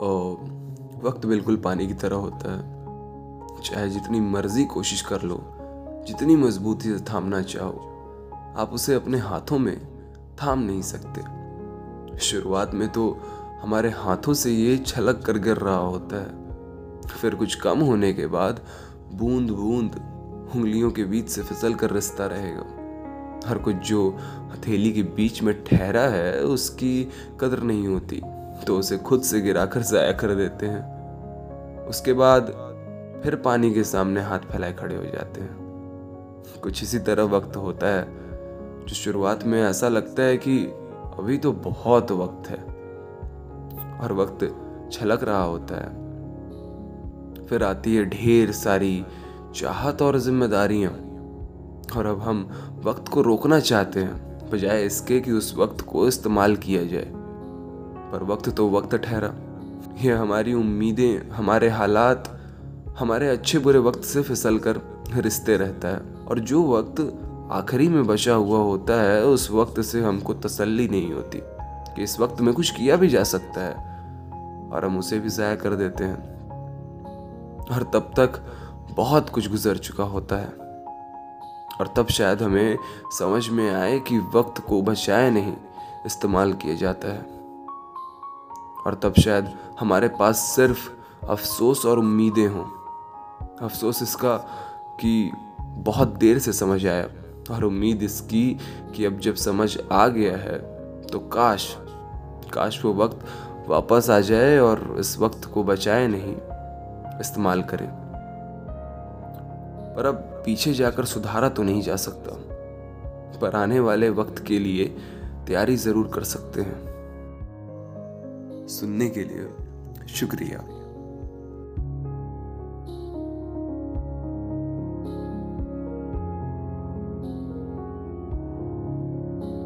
और वक्त बिल्कुल पानी की तरह होता है। चाहे जितनी मर्ज़ी कोशिश कर लो, जितनी मजबूती से थामना चाहो, आप उसे अपने हाथों में थाम नहीं सकते। शुरुआत में तो हमारे हाथों से ये छलक कर गिर रहा होता है। फिर कुछ कम होने के बाद बूंद बूंद उंगलियों के बीच से फिसल कर रिश्ता रहेगा। हर कुछ जो हथेली के बीच में ठहरा है, उसकी कदर नहीं होती। तो उसे खुद से गिराकर ज़ाया कर देते हैं। उसके बाद फिर पानी के सामने हाथ फैलाए खड़े हो जाते हैं। कुछ इसी तरह वक्त होता है, जो शुरुआत में ऐसा लगता है कि अभी तो बहुत वक्त है। और वक्त छलक रहा होता है। फिर आती है ढेर सारी चाहत और जिम्मेदारियाँ। और अब हम वक्त को रोकना चाहते हैं, बजाय इसके कि उस वक्त को इस्तेमाल किया जाए। पर वक्त तो वक्त ठहरा। यह हमारी उम्मीदें, हमारे हालात, हमारे अच्छे बुरे वक्त से फिसल कर रिश्ते रहता है। और जो वक्त आखिरी में बचा हुआ होता है, उस वक्त से हमको तसल्ली नहीं होती कि इस वक्त में कुछ किया भी जा सकता है और हम उसे भी ज़ाया कर देते हैं। और तब तक बहुत कुछ गुजर चुका होता है। और तब शायद हमें समझ में आए कि वक्त को बचाए नहीं, इस्तेमाल किया जाता है। और तब शायद हमारे पास सिर्फ़ अफसोस और उम्मीदें हों। अफसोस इसका कि बहुत देर से समझ आया और उम्मीद इसकी कि अब जब समझ आ गया है तो काश काश वो वक्त वापस आ जाए और इस वक्त को बचाए नहीं, इस्तेमाल करें। पर अब पीछे जाकर सुधारा तो नहीं जा सकता। पर आने वाले वक्त के लिए तैयारी ज़रूर कर सकते हैं। सुनने के लिए शुक्रिया।